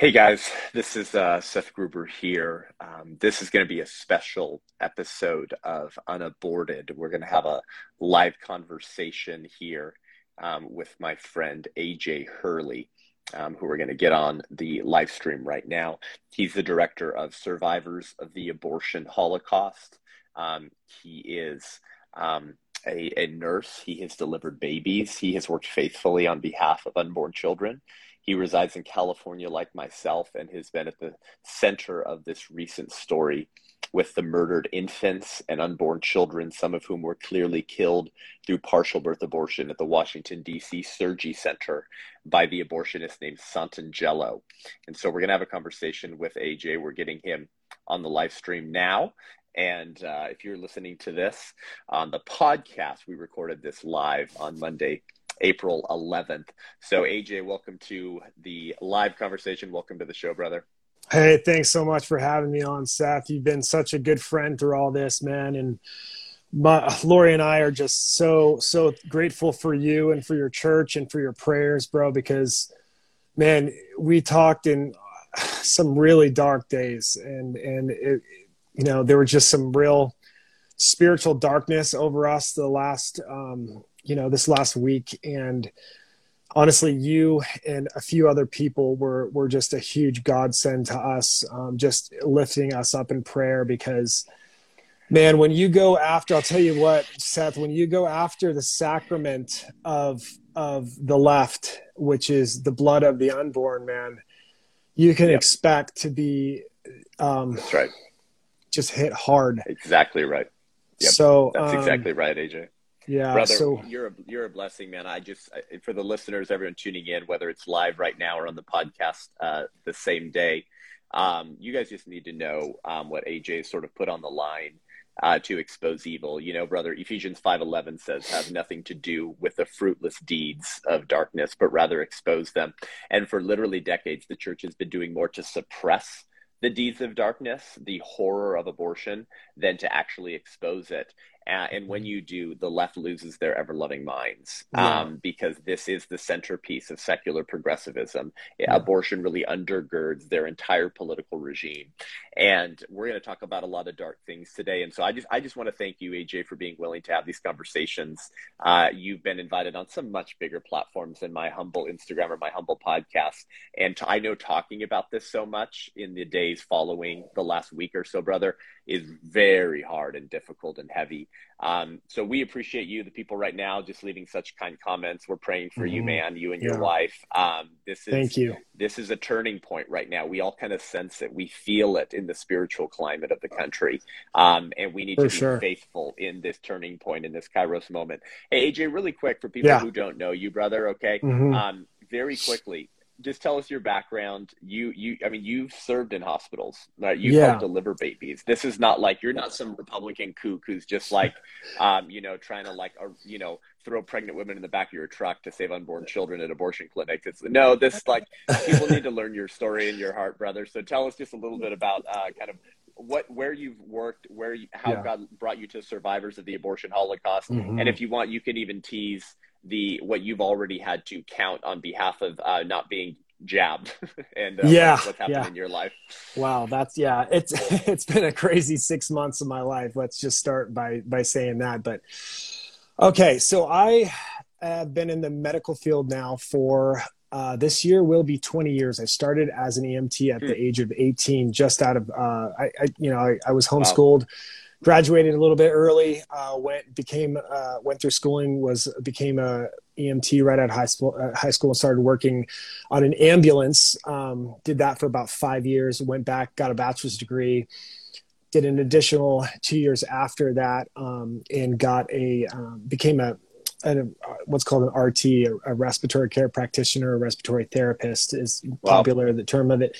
Hey guys, this is uh, Seth Gruber here. Um, this is going to be a special episode of Unaborted. We're going to have a live conversation here um, with my friend AJ Hurley, um, who we're going to get on the live stream right now. He's the director of Survivors of the Abortion Holocaust. Um, he is um, a, a nurse. He has delivered babies. He has worked faithfully on behalf of unborn children. He resides in California, like myself, and has been at the center of this recent story with the murdered infants and unborn children, some of whom were clearly killed through partial birth abortion at the Washington, D.C. Surgery Center by the abortionist named Santangelo. And so we're going to have a conversation with AJ. We're getting him on the live stream now. And uh, if you're listening to this on the podcast, we recorded this live on Monday, April 11th. So, AJ, welcome to the live conversation. Welcome to the show, brother. Hey, thanks so much for having me on, Seth. You've been such a good friend through all this, man. And my, Lori and I are just so, so grateful for you and for your church and for your prayers, bro, because, man, we talked in some really dark days and, and it, you know, there were just some real spiritual darkness over us the last, um, you know this last week and honestly you and a few other people were were just a huge godsend to us um, just lifting us up in prayer because man when you go after i'll tell you what seth when you go after the sacrament of of the left which is the blood of the unborn man you can yep. expect to be um that's right just hit hard exactly right yep. so that's um, exactly right aj yeah, brother, so you're a, you're a blessing, man. I just for the listeners, everyone tuning in, whether it's live right now or on the podcast uh, the same day, um, you guys just need to know um, what AJ sort of put on the line uh, to expose evil. You know, brother, Ephesians five eleven says, "Have nothing to do with the fruitless deeds of darkness, but rather expose them." And for literally decades, the church has been doing more to suppress the deeds of darkness, the horror of abortion, than to actually expose it. Uh, and when you do, the left loses their ever loving minds yeah. um, because this is the centerpiece of secular progressivism. Yeah. Abortion really undergirds their entire political regime. And we're going to talk about a lot of dark things today. And so I just, I just want to thank you, AJ, for being willing to have these conversations. Uh, you've been invited on some much bigger platforms than my humble Instagram or my humble podcast. And I know talking about this so much in the days following the last week or so, brother, is very hard and difficult and heavy. Um, so we appreciate you, the people right now, just leaving such kind comments. We're praying for mm-hmm. you, man, you and your wife. Um, this is thank you. This is a turning point right now. We all kind of sense it. We feel it in the spiritual climate of the country, um, and we need for to be sure. faithful in this turning point in this Kairos moment. Hey, AJ, really quick for people yeah. who don't know you, brother. Okay, mm-hmm. Um, very quickly just tell us your background. You, you, I mean, you've served in hospitals, right? You yeah. helped deliver babies. This is not like you're not some Republican kook who's just like, um, you know, trying to like, uh, you know, throw pregnant women in the back of your truck to save unborn children at abortion clinics. It's no, this like people need to learn your story and your heart, brother. So tell us just a little bit about uh, kind of what where you've worked, where you, how yeah. God brought you to survivors of the abortion Holocaust, mm-hmm. and if you want, you can even tease the what you've already had to count on behalf of uh, not being jabbed and uh, yeah what's happened yeah. in your life wow that's yeah it's it's been a crazy six months of my life let's just start by by saying that but okay so i have been in the medical field now for uh, this year will be 20 years. I started as an EMT at the hmm. age of 18, just out of, uh, I, I, you know, I, I was homeschooled. Wow graduated a little bit early. Uh, went became uh, went through schooling. Was became a EMT right out of high school. Uh, high school and started working on an ambulance. Um, did that for about five years. Went back, got a bachelor's degree. Did an additional two years after that, um, and got a um, became a, a, what's called an RT, a, a, respiratory care practitioner, a respiratory therapist is wow. popular the term of it.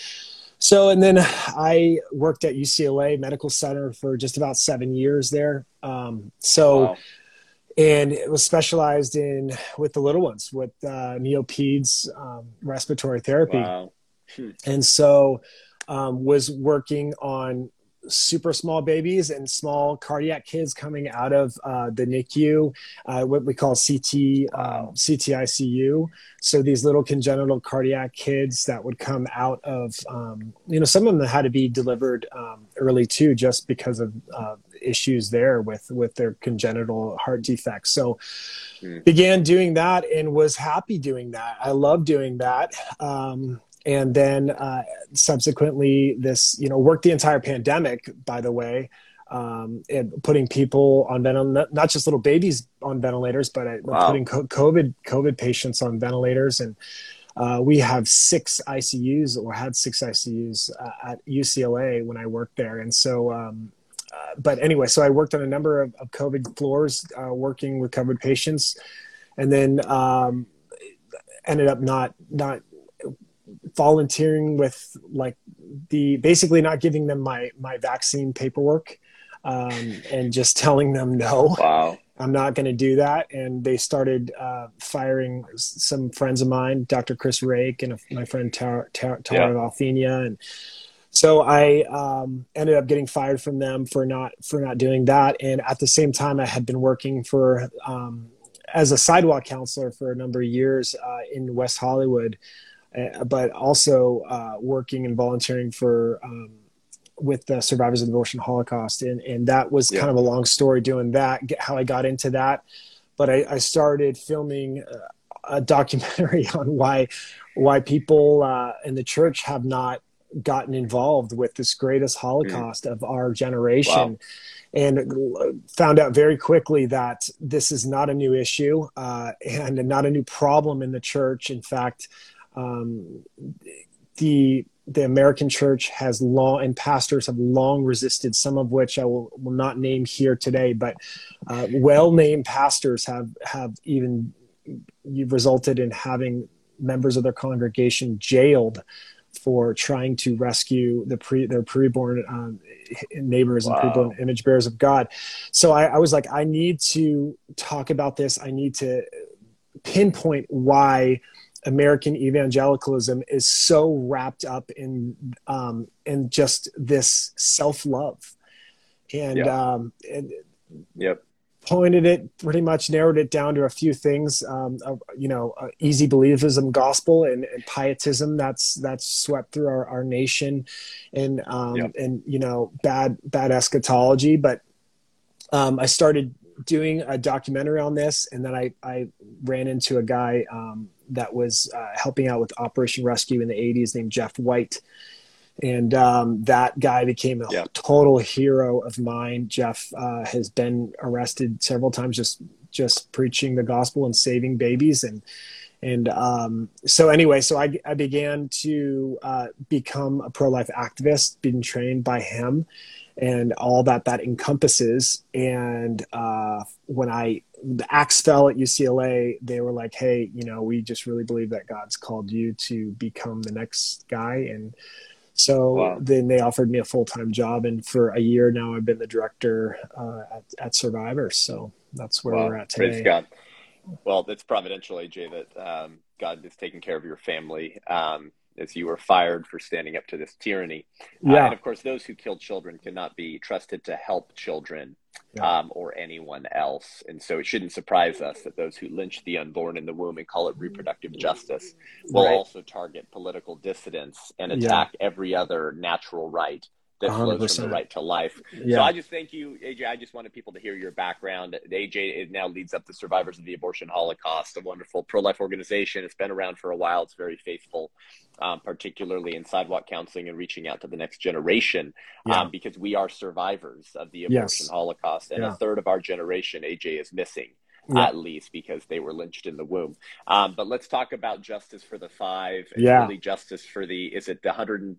So, and then I worked at UCLA Medical Center for just about seven years there. Um, so, wow. and it was specialized in with the little ones with uh, neopeds um, respiratory therapy. Wow. Hmm. And so, um, was working on super small babies and small cardiac kids coming out of uh, the NICU, uh, what we call CT um, CTICU. So these little congenital cardiac kids that would come out of, um, you know, some of them had to be delivered um, early too, just because of uh, issues there with with their congenital heart defects. So mm. began doing that and was happy doing that. I love doing that. Um, and then uh, subsequently this you know worked the entire pandemic by the way um, and putting people on ventilators, not just little babies on ventilators, but uh, wow. putting COVID COVID patients on ventilators, and uh, we have six ICUs or had six ICUs uh, at UCLA when I worked there, and so. Um, uh, but anyway, so I worked on a number of, of COVID floors, uh, working with COVID patients, and then um, ended up not not volunteering with like the basically not giving them my my vaccine paperwork um, and just telling them no. Wow. I'm not going to do that. And they started uh, firing some friends of mine dr chris rake and a, my friend tara, tara, tara yeah. Althenia, and so i um, ended up getting fired from them for not for not doing that. And at the same time i had been working for um, as a sidewalk counselor for a number of years uh, in west hollywood uh, but also uh, working and volunteering for um, with the survivors of the abortion holocaust and and that was yeah. kind of a long story doing that how i got into that but i, I started filming a documentary on why why people uh, in the church have not gotten involved with this greatest holocaust mm. of our generation wow. and found out very quickly that this is not a new issue uh, and not a new problem in the church in fact um, the the American church has long and pastors have long resisted, some of which I will, will not name here today, but uh, well-named pastors have have even resulted in having members of their congregation jailed for trying to rescue the pre their preborn um, neighbors wow. and preborn image bearers of God. So I, I was like, I need to talk about this. I need to pinpoint why American evangelicalism is so wrapped up in um, in just this self love, and, yep. um, and yep. pointed it pretty much narrowed it down to a few things. Um, uh, you know, uh, easy believism, gospel, and, and, pietism that's that's swept through our, our nation, and um, yep. and you know bad bad eschatology. But um, I started doing a documentary on this, and then I I ran into a guy um, that was uh, helping out with Operation Rescue in the 80s named Jeff White. And um, that guy became a yeah. total hero of mine. Jeff uh, has been arrested several times just just preaching the gospel and saving babies and and um, so anyway so i, I began to uh, become a pro-life activist being trained by him and all that that encompasses and uh, when i the axe fell at UCLA, they were like, "Hey, you know, we just really believe that God's called you to become the next guy." And so wow. then they offered me a full time job, and for a year now, I've been the director uh, at, at Survivor. So that's where wow. we're at today. Praise God. Well, it's providential, AJ, that um, God is taking care of your family. Um, as you were fired for standing up to this tyranny. Uh, yeah. Uh, and of course, those who kill children cannot be trusted to help children yeah. um, or anyone else. And so it shouldn't surprise us that those who lynch the unborn in the womb and call it reproductive justice will right. also target political dissidents and attack yeah. every other natural right that 100%. flows from the right to life. Yeah. So I just thank you, AJ. I just wanted people to hear your background. AJ it now leads up the Survivors of the Abortion Holocaust, a wonderful pro-life organization. It's been around for a while. It's very faithful, um, particularly in sidewalk counseling and reaching out to the next generation, yeah. um, because we are survivors of the abortion yes. Holocaust, and yeah. a third of our generation, AJ, is missing. Yeah. at least because they were lynched in the womb. Um, but let's talk about justice for the five. yeah. really justice for the, is it the 100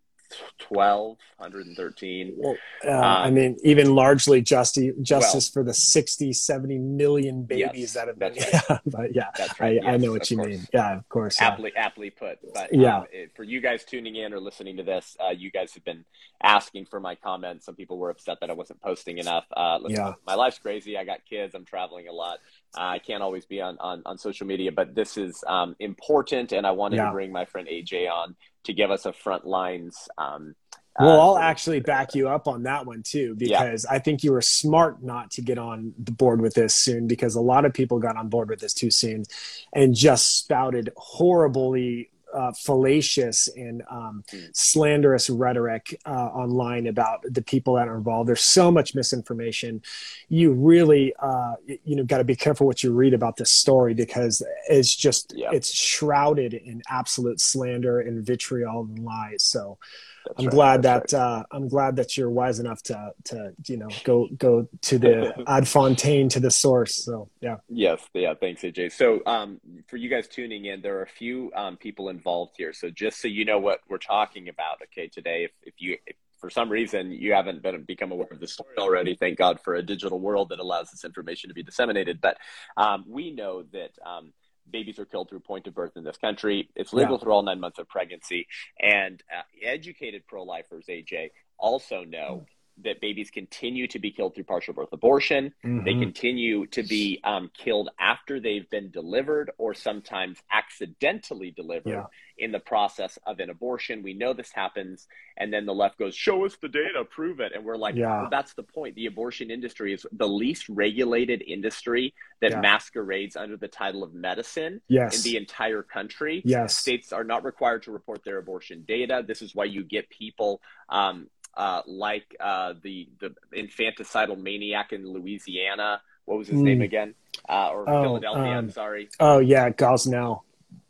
12 113 well, uh, um, i mean even largely justice justice well, for the 60 70 million babies yes, that have been right. yeah but yeah right. I, yes, I, know what you course. mean yeah of course aptly yeah. aptly put but yeah um, for you guys tuning in or listening to this uh, you guys have been asking for my comments some people were upset that i wasn't posting enough uh, yeah. my life's crazy i got kids i'm traveling a lot uh, I can't always be on, on, on social media, but this is um, important, and I wanted yeah. to bring my friend AJ on to give us a front lines um, Well, uh, I'll actually back you up on that one too, because yeah. I think you were smart not to get on the board with this soon, because a lot of people got on board with this too soon, and just spouted horribly uh, fallacious and um, mm. slanderous rhetoric uh, online about the people that are involved. There's so much misinformation. You really, uh, you know, got to be careful what you read about this story because it's just yeah. it's shrouded in absolute slander and vitriol and lies. So that's I'm right, glad that right. uh, I'm glad that you're wise enough to to you know go go to the ad fontes to the source. So yeah. Yes, yeah. Thanks, AJ. So um, for you guys tuning in, there are a few um, people involved here. So just so you know what we're talking about, okay, today, if if you if for some reason you haven't been become aware of the story already, thank God for a digital world that allows this information to be disseminated. But um, we know that um, babies are killed through point of birth in this country. It's legal yeah. through all nine months of pregnancy. And uh, educated pro lifers, AJ, also know that babies continue to be killed through partial birth abortion. Mm-hmm. They continue to be um, killed after they've been delivered or sometimes accidentally delivered yeah. in the process of an abortion. We know this happens. And then the left goes, show us the data, prove it. And we're like, yeah. well, that's the point. The abortion industry is the least regulated industry that yeah. masquerades under the title of medicine yes. in the entire country. Yes. States are not required to report their abortion data. This is why you get people um, uh, like uh, the the infanticidal maniac in Louisiana. What was his mm. name again? Uh, or oh, Philadelphia? Um, I'm sorry. Oh yeah, Gosnell.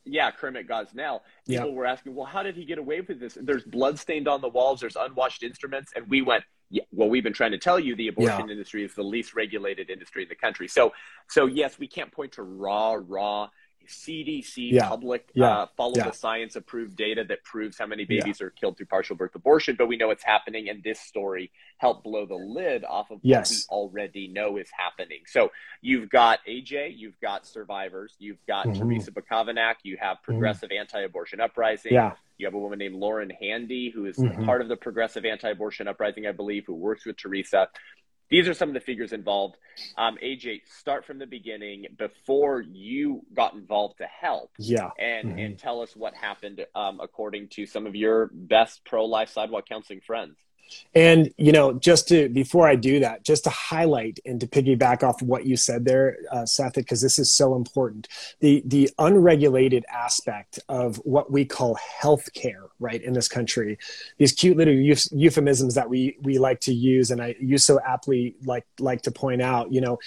Yeah, Kermit Gosnell. People yep. were asking, well, how did he get away with this? There's blood stained on the walls. There's unwashed instruments, and we went. Yeah, well, we've been trying to tell you the abortion yeah. industry is the least regulated industry in the country. So, so yes, we can't point to raw, raw CDC yeah. public yeah. Uh, follow yeah. the science approved data that proves how many babies are killed through partial birth abortion, but we know it's happening, and this story helped blow the lid off of yes. what we already know is happening. So you've got AJ, you've got survivors, you've got mm-hmm. Terrisa Bukovinac, you have mm-hmm. progressive mm-hmm. anti-abortion uprising. Yeah. You have a woman named Lauren Handy, who is mm-hmm. part of the progressive anti-abortion uprising, I believe, who works with Terrisa these are some of the figures involved. Um, AJ, start from the beginning before you got involved to help. Yeah. And mm-hmm. and tell us what happened um, according to some of your best pro life sidewalk counseling friends. And you know, just to before I do that, just to highlight and to piggyback off what you said there, uh, Seth, because this is so important. The the unregulated aspect of what we call healthcare, right, in this country, these cute little euphemisms that we we like to use, and I you so aptly like like to point out. You know,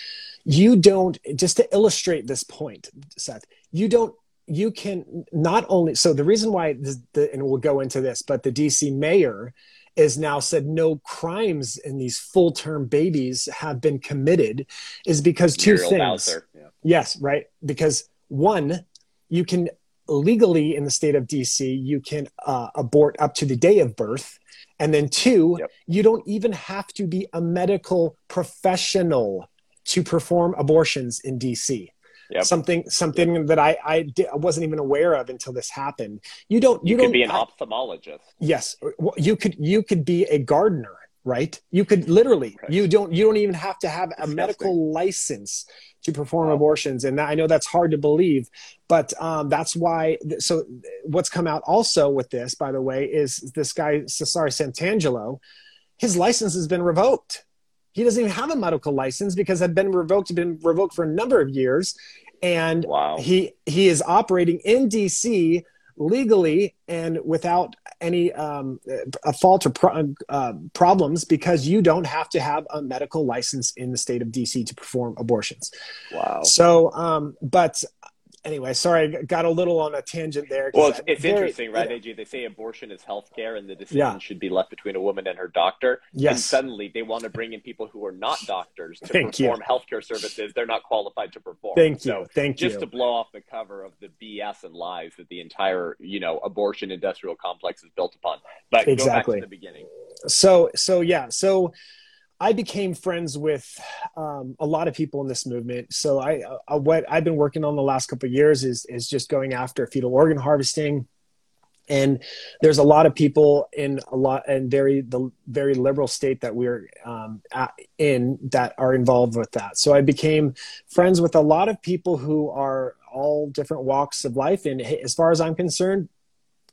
you don't just to illustrate this point, Seth. You don't you can not only so the reason why the, and we'll go into this but the dc mayor is now said no crimes in these full term babies have been committed is because two things. Yeah. Yes, right. Because one, you can legally in the state of DC, you can uh, abort up to the day of birth. And then two, yep. you don't even have to be a medical professional to perform abortions in DC. Yep. Something something yep. that I I, di- I wasn't even aware of until this happened. You don't you, you could don't be an I, ophthalmologist. Yes, you could you could be a gardener, right? You could literally right. you don't you don't even have to have Disgusting. a medical license to perform wow. abortions, and I know that's hard to believe, but um, that's why. So what's come out also with this, by the way, is this guy Cesare Santangelo. His license has been revoked he doesn't even have a medical license because had been revoked, been revoked for a number of years, and wow. he he is operating in DC legally and without any um, a fault or pro- uh, problems because you don't have to have a medical license in the state of DC to perform abortions. Wow. So, um, but anyway, sorry, I got a little on a tangent there. Well, it's, it's very, interesting, right, yeah. AJ? They say abortion is healthcare, and the decision yeah. should be left between a woman and her doctor. Yes. And suddenly, they want to bring in people who are not doctors to Thank perform you. healthcare services they're not qualified to perform. Thank so you. Thank just you. Just to blow off the cover of the BS and lies that the entire, you know, abortion industrial complex is built upon. But exactly. go back to the beginning. So, so yeah, so I became friends with um, a lot of people in this movement. So I, uh, what I've been working on the last couple of years is is just going after fetal organ harvesting, and there's a lot of people in a lot and very the very liberal state that we're um, at, in that are involved with that. So I became friends with a lot of people who are all different walks of life. And as far as I'm concerned,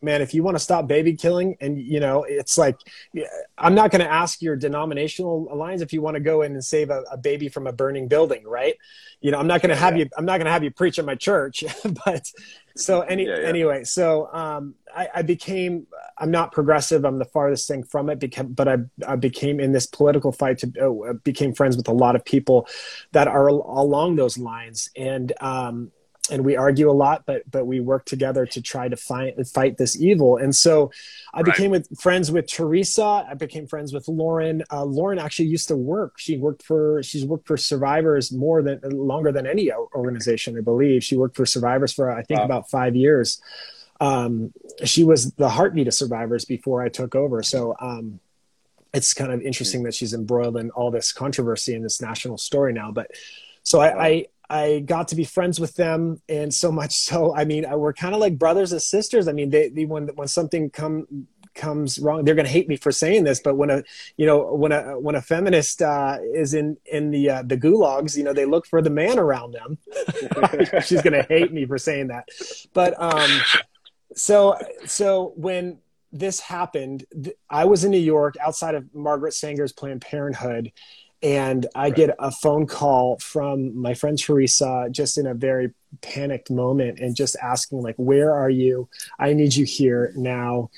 man, if you want to stop baby killing, and you know, it's like, I'm not going to ask your denominational alliance if you want to go in and save a, a baby from a burning building, right? You know, I'm not going to have yeah. you. I'm not going to have you preach at my church, but so any yeah, yeah. anyway, so um, I, I, became. I'm not progressive. I'm the farthest thing from it. Because, but I, I became in this political fight to oh, became friends with a lot of people that are along those lines, and um, and we argue a lot, but but we work together to try to fight fight this evil. And so, I right. became with, friends with Terrisa. I became friends with Lauren. Uh, Lauren actually used to work. She worked for she's worked for survivors more than longer than any organization, I believe. She worked for survivors for I think wow. about five years. Um, she was the heartbeat of survivors before I took over. So. Um, it's kind of interesting that she's embroiled in all this controversy and this national story now. But so I, I, I got to be friends with them, and so much so, I mean, we're kind of like brothers and sisters. I mean, they, they when when something come comes wrong, they're going to hate me for saying this, but when a you know when a when a feminist uh, is in in the uh, the gulags, you know, they look for the man around them. She's going to hate me for saying that, but um, so so when this happened, I was in New York outside of Margaret Sanger's Planned Parenthood and I right. get a phone call from my friend Terrisa just in a very panicked moment and just asking like, "Where are you? I need you here now."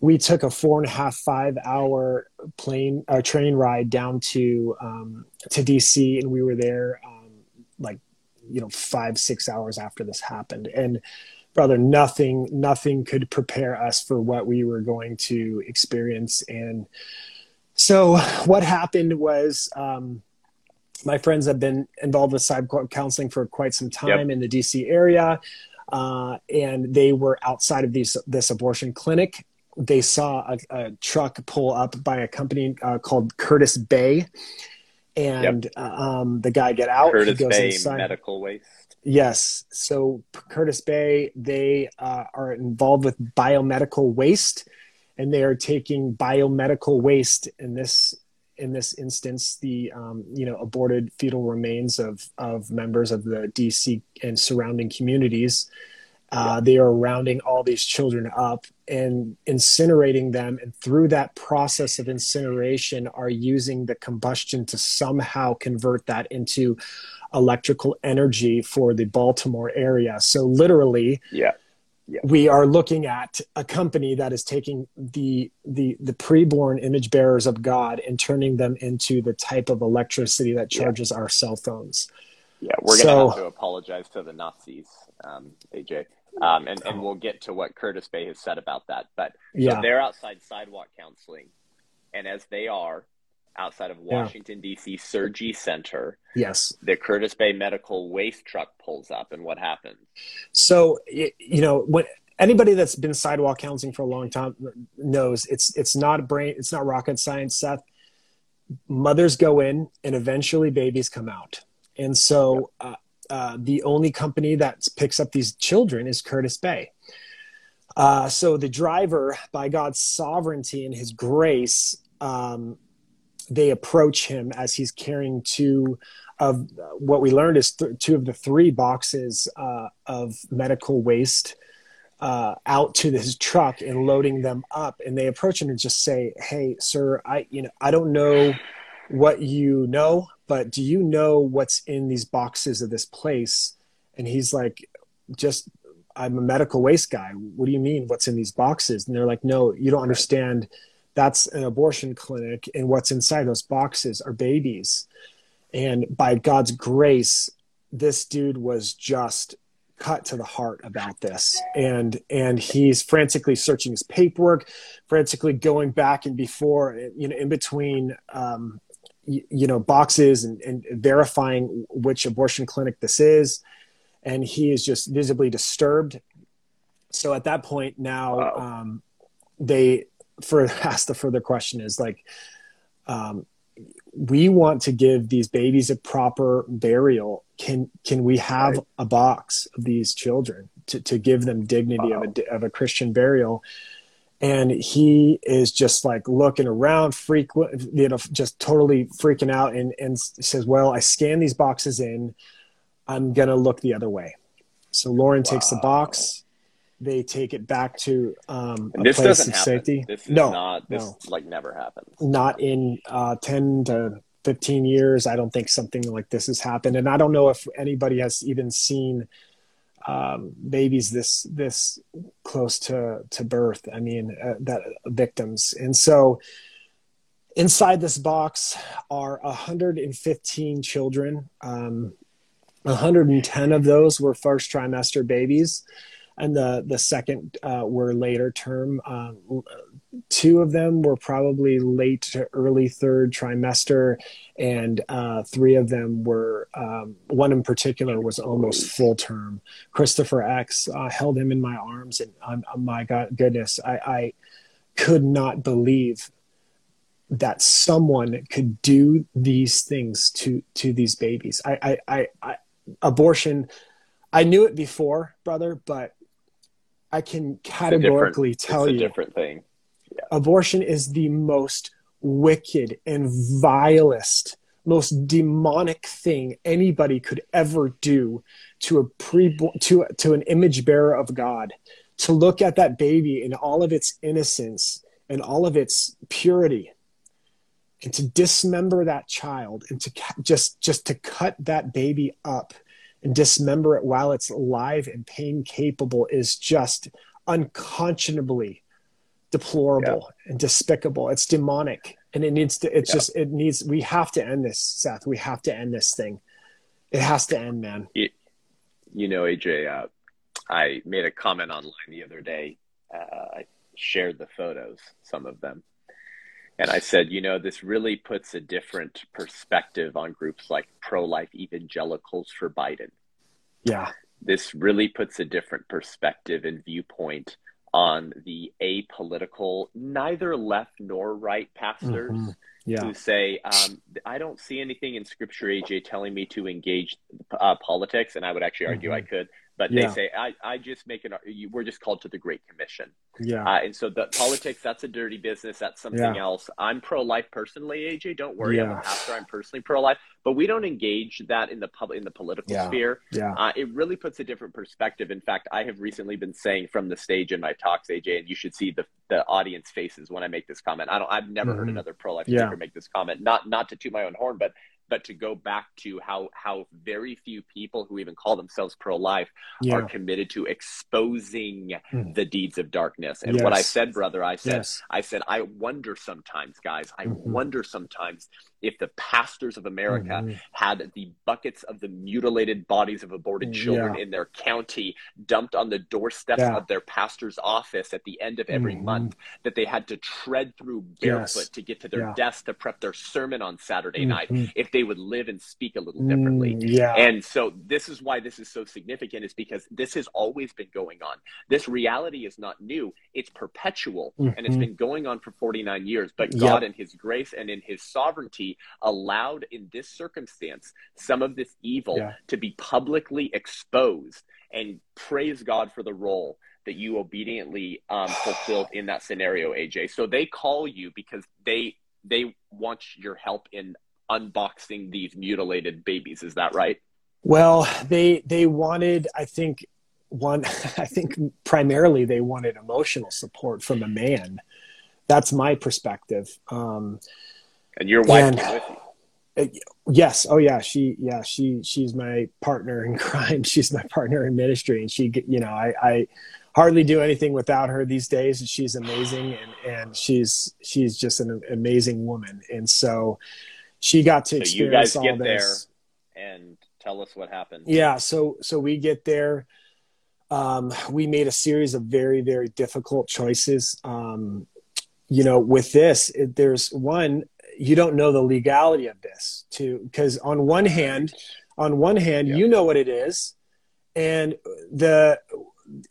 We took a four and a half, five hour plane or uh, train ride down to um, to DC, and we were there um, like you know five six hours after this happened, and brother nothing nothing could prepare us for what we were going to experience and so what happened was um, my friends have been involved with cyber counseling for quite some time yep. in the DC area, uh, and they were outside of these, this abortion clinic. They saw a, a truck pull up by a company uh, called Curtis Bay, and yep. uh, um, the guy get out. Curtis Bay inside. Medical Waste. Yes. So Curtis Bay, they uh, are involved with biomedical waste and they are taking biomedical waste in this in this instance the um, you know aborted fetal remains of of members of the DC and surrounding communities. Uh, they are rounding all these children up and incinerating them, and through that process of incineration, are using the combustion to somehow convert that into electrical energy for the Baltimore area. So literally, yeah yeah. we are looking at a company that is taking the the the preborn image bearers of God and turning them into the type of electricity that charges yeah. our cell phones. Yeah, we're so, gonna have to apologize to the Nazis, um, AJ, um, and and we'll get to what Curtis Bay has said about that. But yeah, they're outside sidewalk counseling, and as they are, outside of Washington yeah. D.C. Surgery Center. Yes, the Curtis Bay Medical Waste truck pulls up, and what happens? So you know when anybody that's been sidewalk counseling for a long time knows it's it's not brain it's not rocket science, Seth. Mothers go in, and eventually babies come out, and so. Uh, uh, the only company that picks up these children is Curtis Bay. Uh, so the driver, by God's sovereignty and His grace, um, they approach him as he's carrying two of what we learned is th- two of the three boxes uh, of medical waste uh, out to his truck and loading them up. And they approach him and just say, "Hey, sir, I you know I don't know what you know, but do you know what's in these boxes of this place?" And he's like, "Just." I'm a medical waste guy. What do you mean? What's in these boxes? And they're like, no, you don't understand that's an abortion clinic and what's inside those boxes are babies. And by god's grace this dude was just cut to the heart about this. And and he's frantically searching his paperwork frantically going back and before you know in between um, you, you, know boxes and, and verifying which abortion clinic this is. And he is just visibly disturbed. So at that point now wow. um, they for ask the further question is like um, we want to give these babies a proper burial can can we have right. a box of these children to, to give them dignity wow. of, a, of a christian burial and he is just like looking around frequent you know just totally freaking out and and says well i scan these boxes in i'm gonna look the other way so lauren wow. takes the box they take it back to um, a this place doesn't of happen. safety. This no, not this no. like never happens. Not in uh, ten to fifteen years. I don't think something like this has happened, and I don't know if anybody has even seen um, babies this this close to to birth. I mean, uh, that victims, and so inside this box are 115 children. Um, 110 of those were first trimester babies, and the the second uh, were later term. Um, two of them were probably late to early third trimester, and uh, three of them were. Um, one in particular was almost full term. Christopher X uh, held him in my arms, and um, my God, goodness, I, I could not believe that someone could do these things to to these babies. I, I, I, I abortion. I knew it before, brother, but I can categorically tell you different thing. Yeah. Abortion is the most wicked and vilest, most demonic thing anybody could ever do to a pre to to an image bearer of God. To look at that baby in all of its innocence and all of its purity and to dismember that child and to just just to cut that baby up and dismember it while it's alive and pain capable is just unconscionably deplorable yeah. and despicable. It's demonic and it needs to, it's yeah. just, it needs, we have to end this, Seth. We have to end this thing. It has to end, man. It, you know, AJ, uh, I made a comment online the other day. Uh, I shared the photos, some of them. And I said, you know, this really puts a different perspective on groups like pro life evangelicals for Biden. Yeah. This really puts a different perspective and viewpoint on the apolitical, neither left nor right pastors mm-hmm. yeah. who say, um, I don't see anything in scripture, AJ, telling me to engage uh, politics. And I would actually argue mm-hmm. I could but yeah. they say I, I just make an we're just called to the great commission. Yeah. Uh, and so the politics that's a dirty business. That's something yeah. else. I'm pro-life personally aj don't worry yeah. i'm a pastor i'm personally pro-life. But we don't engage that in the public in the political sphere. Yeah. Uh, it really puts a different perspective. In fact i have recently been saying from the stage in my talks aj and you should see the the audience faces when i make this comment. I don't i've never mm-hmm. heard another pro-life speaker make this comment. Not not to toot my own horn but but to go back to how how very few people who even call themselves pro-life yeah. are committed to exposing mm. the deeds of darkness. And yes. what I said, brother, I said, yes. I said, I wonder sometimes, guys, I mm-hmm. wonder sometimes if the pastors of America mm-hmm. had the buckets of the mutilated bodies of aborted children yeah. in their county dumped on the doorsteps yeah. of their pastor's office at the end of every mm-hmm. month, that they had to tread through barefoot yes. to get to their yeah. desk to prep their sermon on Saturday night, mm-hmm. if they would live and speak a little differently. Mm, yeah. And so this is why this is so significant, is because this has always been going on. This reality is not new, it's perpetual, and it's mm-hmm. been going on for 49 years. But God, in His grace and in His sovereignty, allowed in this circumstance some of this evil yeah. to be publicly exposed and praise God for the role that you obediently um, fulfilled in that scenario, AJ. So they call you because they they want your help in unboxing these mutilated babies. Is that right? Well, they they wanted, I think, one. I think primarily they wanted emotional support from a man. That's my perspective. Um, and your wife and, with you. Uh, yes. Oh yeah. She, yeah, she, she's my partner in crime. She's my partner in ministry. And she, you know, I, I hardly do anything without her these days. She's amazing. And, and she's, she's just an amazing woman. And so she got to so experience you guys get this. there and tell us what happened. Yeah. So, so we get there. Um, we made a series of very, very difficult choices. Um, you know, with this, it, there's one, you don't know the legality of this too because on one hand on one hand yep. you know what it is and the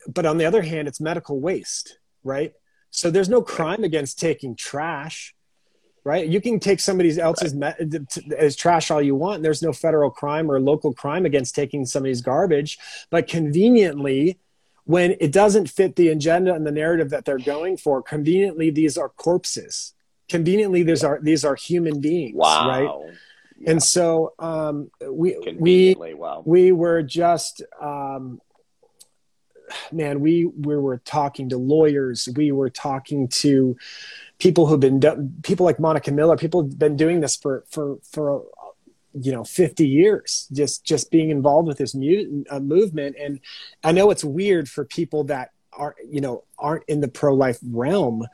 but on the other hand it's medical waste right? So there's no crime against taking trash right? You can take somebody else's right. me- as trash all you want there's no federal crime or local crime against taking somebody's garbage but conveniently when it doesn't fit the agenda and the narrative that they're going for conveniently these are corpses conveniently these are these are human beings wow. right yeah. and so um, we we wow. we were just um, man, we we were talking to lawyers, we were talking to people who've been people like Monica Miller, people have been doing this for for for you know 50 years just just being involved with this mu- uh, movement and i know it's weird for people that are you know aren't in the pro-life realm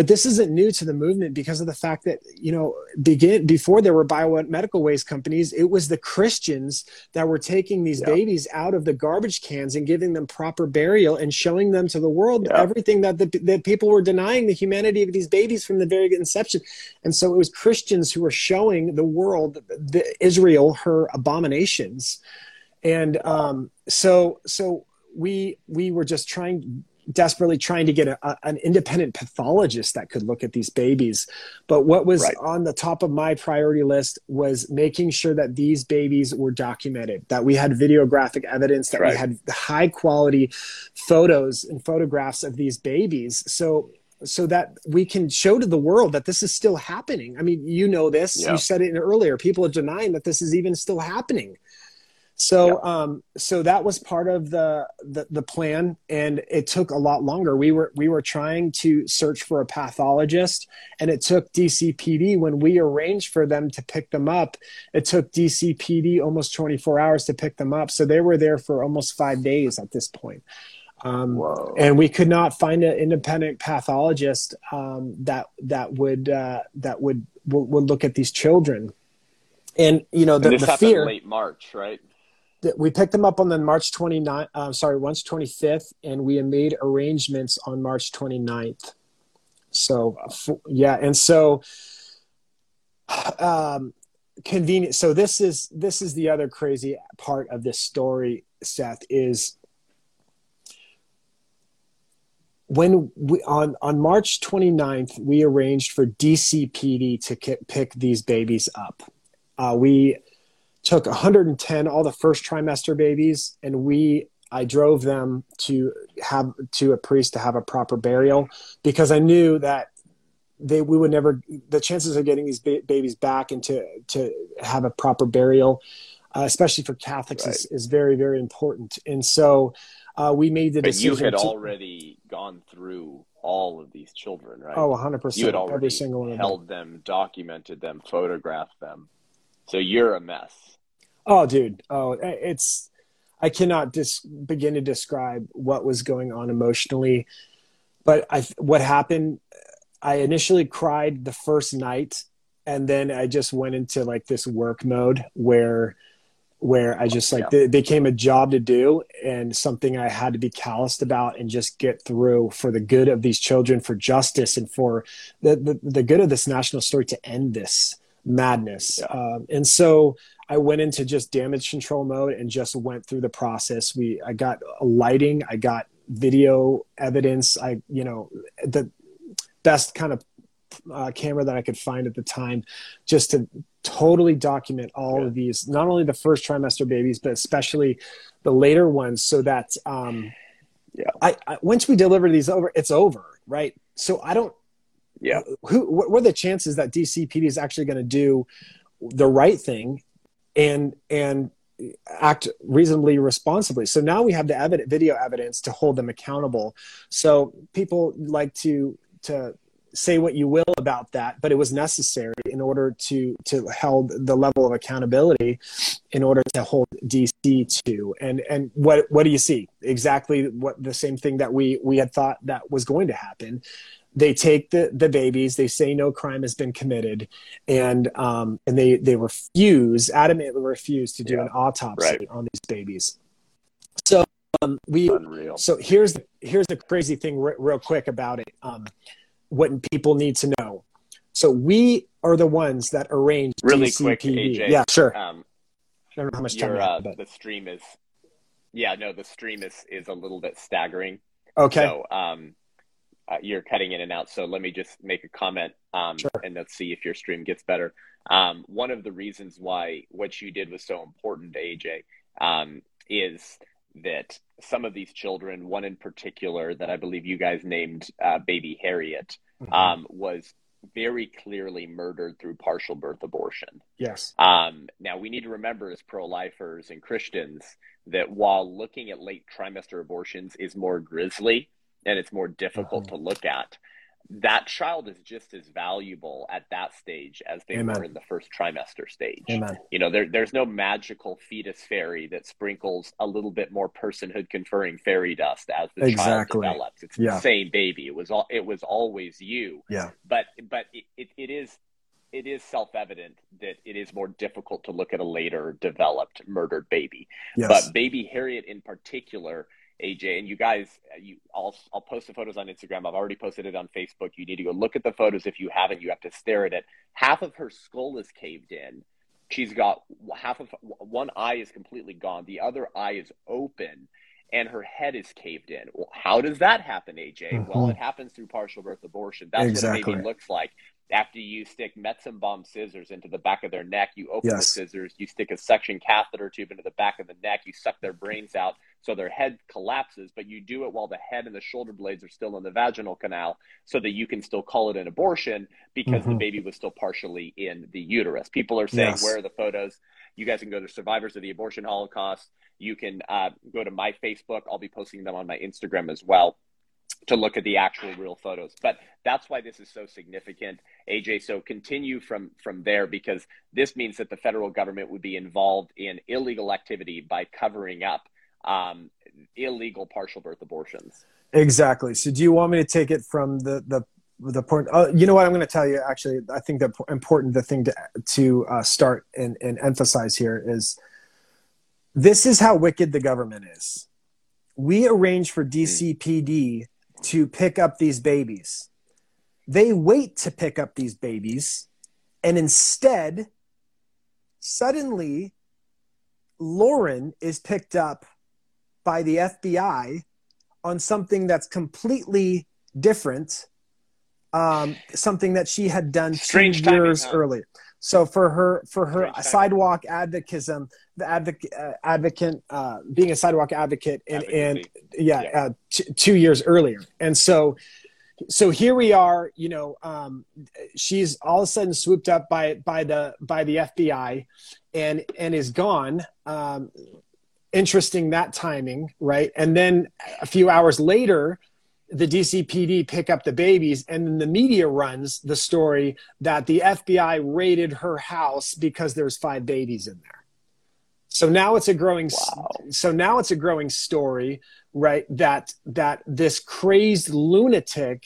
but this isn't new to the movement because of the fact that you know begin before there were biomedical waste companies it was the christians that were taking these babies out of the garbage cans and giving them proper burial and showing them to the world everything that the that people were denying the humanity of these babies from the very inception. And so it was christians who were showing the world the, israel her abominations. And um, so so we we were just trying desperately trying to get a, a, an independent pathologist that could look at these babies. But what was right. on the top of my priority list was making sure that these babies were documented, that we had videographic evidence, that right. we had high quality photos and photographs of these babies. So so that we can show to the world that this is still happening. I mean, you know this. Yeah. You said it earlier. People are denying that this is even still happening. So, um, so that was part of the, the, the plan, and it took a lot longer. We were we were trying to search for a pathologist, and it took DCPD when we arranged for them to pick them up. It took DCPD almost 24 hours to pick them up, so they were there for almost five days at this point. Um, and we could not find an independent pathologist um, that that would uh, that would, would, would look at these children. And you know the, and this the fear. Late March, right? We picked them up on the March 29th, uh, sorry, March 25th, and we made arrangements on March 29th. So, yeah. And so, um, convenient. So this is, this is the other crazy part of this story, Seth, is when we, on, on March 29th, we arranged for DCPD to pick these babies up. Uh, we, took 110 all the first trimester babies and we I drove them to have to a priest to have a proper burial because I knew that they we would never the chances of getting these ba- babies back and to to have a proper burial uh, especially for Catholics right. is, is very very important and so uh, we made the but decision you had to, already gone through all of these children right oh 100% you had already every single one held them. them documented them photographed them so you're a mess Oh, dude. Oh, it's. I cannot dis- begin to describe what was going on emotionally, but I what happened. I initially cried the first night, and then I just went into like this work mode where where I just like yeah. it became a job to do and something I had to be calloused about and just get through for the good of these children, for justice, and for the the, the good of this national story to end this madness. Yeah. Um, and so I went into just damage control mode and just went through the process. We I got lighting, I got video evidence, I you know the best kind of uh, camera that I could find at the time, just to totally document all yeah. of these, not only the first trimester babies, but especially the later ones, so that um, yeah, I, I once we deliver these over, it's over, right? So I don't yeah who what are the chances that dcpd is actually going to do the right thing and and act reasonably responsibly. So now we have the evidence, video evidence to hold them accountable. So people like to to say what you will about that, but it was necessary in order to to hold the level of accountability in order to hold DC to. And and what what do you see? Exactly what the same thing that we we had thought that was going to happen they take the, the babies they say no crime has been committed and um, and they they refuse adamantly refuse to do yeah, an autopsy right. on these babies so um, we Unreal. so here's the here's the crazy thing r- real quick about it um, what people need to know so we are the ones that arrange really DCPD. quick AJ, yeah sure um, I don't know how much time your, uh, but... the stream is yeah no the stream is is a little bit staggering okay so um uh, you're cutting in and out. So let me just make a comment um, sure. and let's see if your stream gets better. Um, one of the reasons why what you did was so important, AJ, um, is that some of these children, one in particular that I believe you guys named uh, Baby Harriet, mm-hmm. Um, was very clearly murdered through partial birth abortion. Yes. Um, now, we need to remember as pro lifers and Christians that while looking at late trimester abortions is more grisly and it's more difficult mm-hmm. to look at, that child is just as valuable at that stage as they Amen. were in the first trimester stage. Amen. You know, there, there's no magical fetus fairy that sprinkles a little bit more personhood conferring fairy dust as the exactly. child develops. It's yeah. the same baby. It was all, it was always you. Yeah. But but it, it, it is it is self evident that it is more difficult to look at a later developed murdered baby. Yes. But baby Harriet in particular AJ, and you guys, uh, you, I'll, I'll post the photos on Instagram. I've already posted it on Facebook. You need to go look at the photos. If you haven't, you have to stare at it. Half of her skull is caved in. She's got half of one eye is completely gone. The other eye is open and her head is caved in. Well, how does that happen, AJ? Mm-hmm. Well, it happens through partial birth abortion. That's exactly. what a baby looks like after you stick Metzenbaum scissors into the back of their neck, you open yes. the scissors, you stick a suction catheter tube into the back of the neck, you suck their brains out so their head collapses, but you do it while the head and the shoulder blades are still in the vaginal canal so that you can still call it an abortion because mm-hmm. the baby was still partially in the uterus. People are saying, yes. where are the photos? You guys can go to Survivors of the Abortion Holocaust. You can uh, go to my Facebook. I'll be posting them on my Instagram as well to look at the actual real photos. But that's why this is so significant, AJ. So continue from from there because this means that the federal government would be involved in illegal activity by covering up um, illegal partial birth abortions. Exactly. So do you want me to take it from the the the point? Uh, you know what I'm going to tell you. Actually, I think the important the thing to to uh, start and, and emphasize here is this is how wicked the government is. We arrange for DCPD to pick up these babies. They wait to pick up these babies, and instead, suddenly, Lauren is picked up by the FBI on something that's completely different, um, something that she had done Strange two years timing, huh? earlier. So for her, for her sidewalk advocatism, the advocate, uh, advocate, uh, being a sidewalk advocate, and, and yeah, yeah. Uh, t- two years earlier, and so, so here we are. You know, um, she's all of a sudden swooped up by by the by the FBI, and and is gone. Um, interesting that timing, right? And then a few hours later, the DCPD pick up the babies, and then the media runs the story that the FBI raided her house because there's five babies in there. So now it's a growing. Wow. So now it's a growing story, right? That that this crazed lunatic,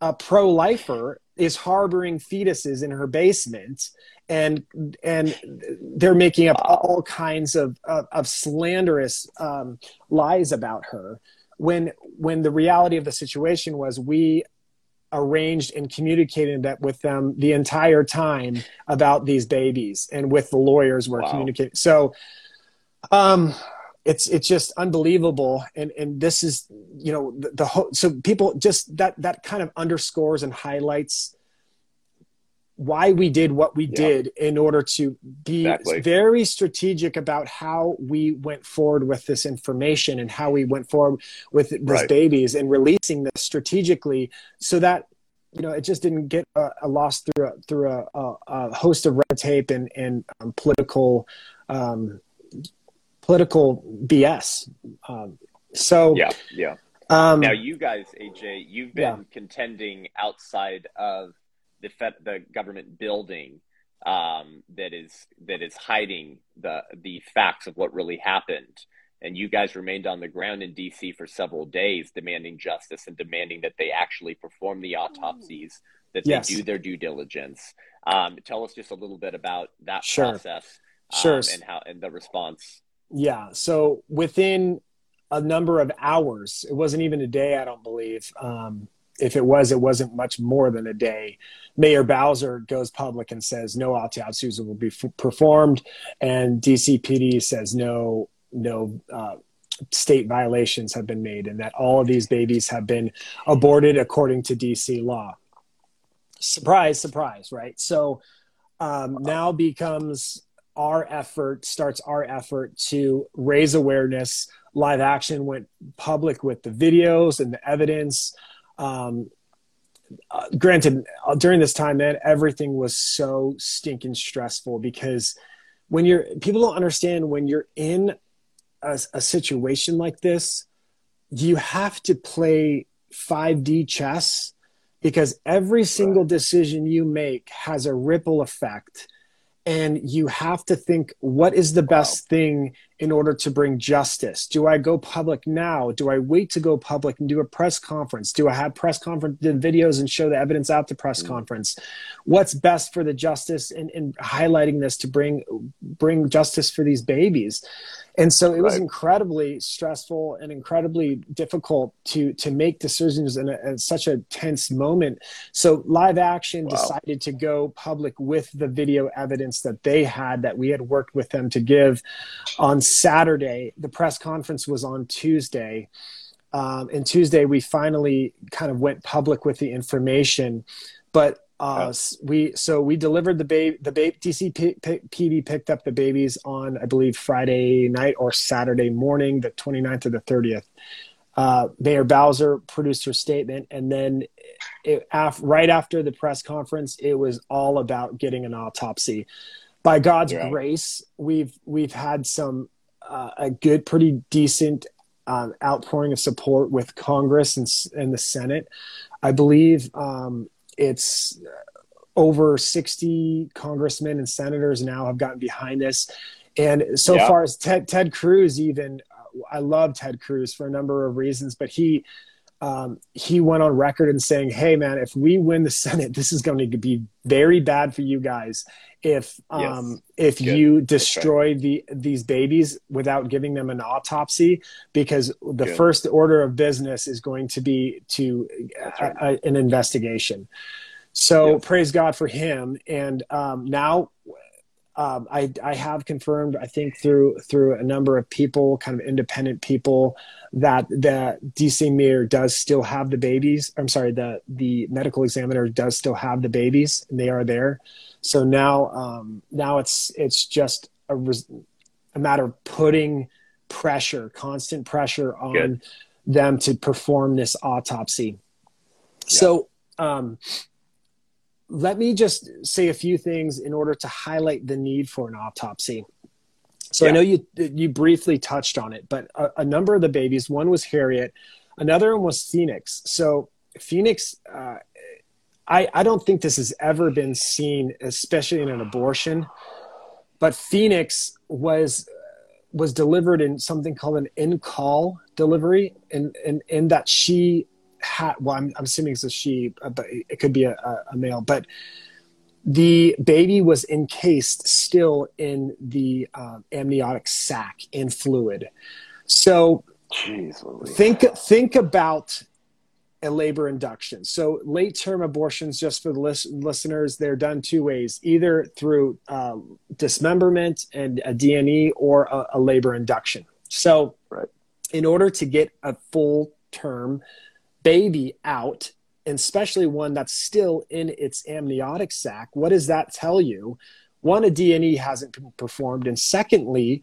a pro-lifer, is harboring fetuses in her basement, and and they're making up all kinds of of, of slanderous um, lies about her when when the reality of the situation was we arranged and communicated that with them the entire time about these babies and with the lawyers were wow. communicating so um it's it's just unbelievable and and this is you know the, the whole so people just that that kind of underscores and highlights why we did what we yeah. did in order to be exactly. very strategic about how we went forward with this information and how we went forward with these right. babies and releasing this strategically so that you know it just didn't get a, a loss through a, through a, a, a, host of red tape and and um, political um, political BS. Um, so yeah, yeah. Um, now you guys, AJ, you've been yeah. contending outside of the Fed, the government building um, that is that is hiding the the facts of what really happened. And you guys remained on the ground in D.C. for several days, demanding justice and demanding that they actually perform the autopsies, that they do their due diligence. Um, tell us just a little bit about that sure. process, um, sure, and how and the response. Yeah. So within a number of hours, it wasn't even a day, I don't believe. If it was, it wasn't much more than a day. Mayor Bowser goes public and says no autopsies will be f- performed, and DCPD says no, no uh, state violations have been made, and that all of these babies have been aborted according to DC law. Surprise, surprise, right? So um, now becomes our effort, starts our effort to raise awareness. Live Action went public with the videos and the evidence um, uh, granted, during this time, man, everything was so stinking stressful because when you're people don't understand when you're in a, a situation like this, you have to play 5D chess because every single decision you make has a ripple effect and you have to think what is the best wow. thing in order to bring justice do i go public now do i wait to go public and do a press conference do i have press conference videos and show the evidence out to press mm. conference what's best for the justice and, and highlighting this to bring bring justice for these babies and so it was right. incredibly stressful and incredibly difficult to to make decisions in, a, in, such a tense moment so live action wow. decided to go public with the video evidence that they had that we had worked with them to give on saturday the press conference was on tuesday um, and tuesday we finally kind of went public with the information but uh, we so we delivered the baby. The baby DC P- P- PD picked up the babies on I believe Friday night or Saturday morning, the 29th or the 30th. Uh, Mayor Bowser produced her statement, and then it, af- right after the press conference, it was all about getting an autopsy. By God's yeah. grace, we've we've had some uh, a good, pretty decent um, outpouring of support with Congress and, and the Senate. I believe um, it's over 60 congressmen and senators now have gotten behind this. And so yeah. far as Ted, Ted Cruz, even I love Ted Cruz for a number of reasons, but he, um, he went on record and saying, "Hey, man, if we win the Senate, this is going to be very bad for you guys. If um, yes. if Good. you destroy the these babies without giving them an autopsy, because the Good. first order of business is going to be to right. a, a, an investigation." So praise God for him. And um, now um, I, I have confirmed, I think through through a number of people, kind of independent people, that the DC mayor does still have the babies. I'm sorry, the the medical examiner does still have the babies, and they are there. So now um, now it's it's just a, res- a matter of putting pressure, constant pressure on Good. them to perform this autopsy. Yeah. So um, let me just say a few things in order to highlight the need for an autopsy. So yeah. I know you you briefly touched on it, but a, a, number of the babies, one was Harriet, another one was Phoenix. So Phoenix, uh, I I don't think this has ever been seen, especially in an abortion. But Phoenix was was delivered in something called an en caul delivery, and and in that she had well I'm, I'm assuming it's a she but it could be a, a, male but the baby was encased still in the uh, amniotic sac in fluid so Jeez, think think about a labor induction so late term abortions just for the list, listeners they're done two ways either through uh, dismemberment and a D&E or a, a labor induction so right. in order to get a full term baby out, and especially one that's still in its amniotic sac, what does that tell you? One, a D&E hasn't been performed, and secondly,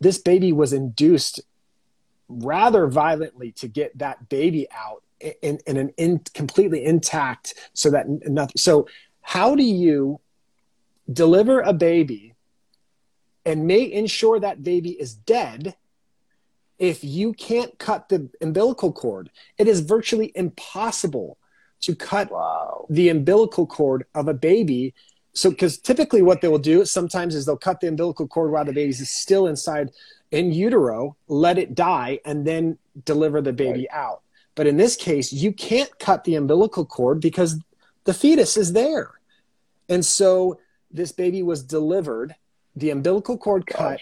this baby was induced rather violently to get that baby out in, in an in, completely intact so that nothing so how do you deliver a baby and may ensure that baby is dead if you can't cut the umbilical cord, it is virtually impossible to cut wow. the umbilical cord of a baby. So, because typically what they will do sometimes is they'll cut the umbilical cord while the baby is still inside in utero, let it die, and then deliver the baby right. out. But in this case, you can't cut the umbilical cord because the fetus is there. And so this baby was delivered, the umbilical cord Gosh. cut,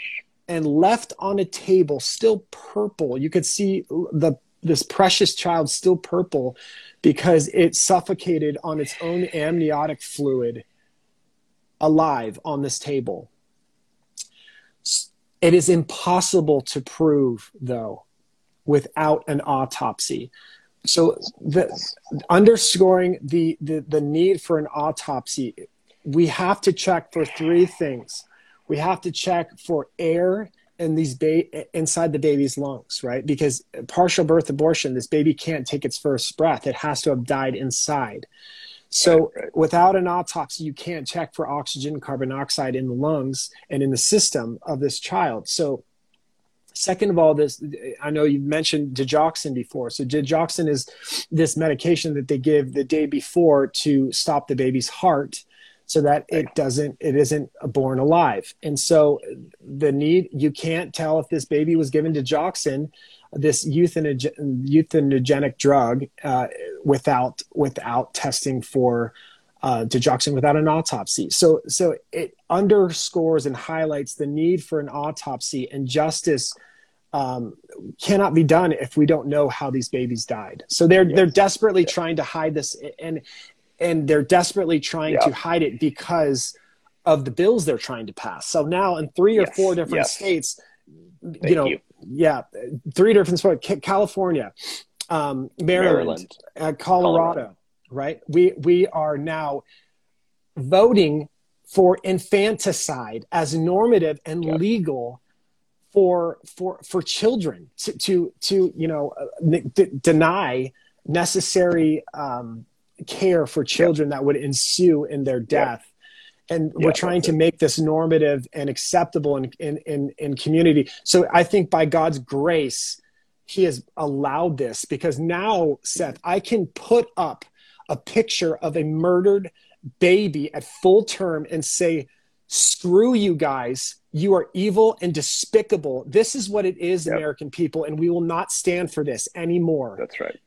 and left on a table, still purple. You could see the this precious child still purple because it suffocated on its own amniotic fluid alive on this table. It is impossible to prove, though, without an autopsy. So, the, underscoring the, the, the need for an autopsy, we have to check for three things we have to check for air in these ba- inside the baby's lungs, right? Because partial birth abortion, this baby can't take its first breath; it has to have died inside. So without an autopsy, you can't check for oxygen, carbon dioxide in the lungs and in the system of this child. So Second of all, this I know you've mentioned digoxin before. So digoxin is this medication that they give the day before to stop the baby's heart so that it doesn't it isn't born alive. And so the need you can't tell if this baby was given digoxin, this euthanogenic drug, uh, without without testing for uh, digoxin without an autopsy. So, so it underscores and highlights the need for an autopsy and justice um, cannot be done if we don't know how these babies died. So they're yes. they're desperately yes. trying to hide this, and and they're desperately trying yeah. to hide it because of the bills they're trying to pass. So now in three or yes. four different states, Thank you know, you. yeah, three different states: California, um, Maryland, Maryland. Uh, Colorado, Colorado, right? We we are now voting for infanticide as normative and yep. legal for for for children to to, to you know uh, d- deny necessary um, care for children yep. that would ensue in their death yep. and we're trying to make this normative and acceptable in, in in in community so i think by god's grace he has allowed this because now seth i can put up a picture of a murdered baby at full term and say screw you guys you are evil and despicable. This is what it is, yep. American people, and we will not stand for this anymore. That's right.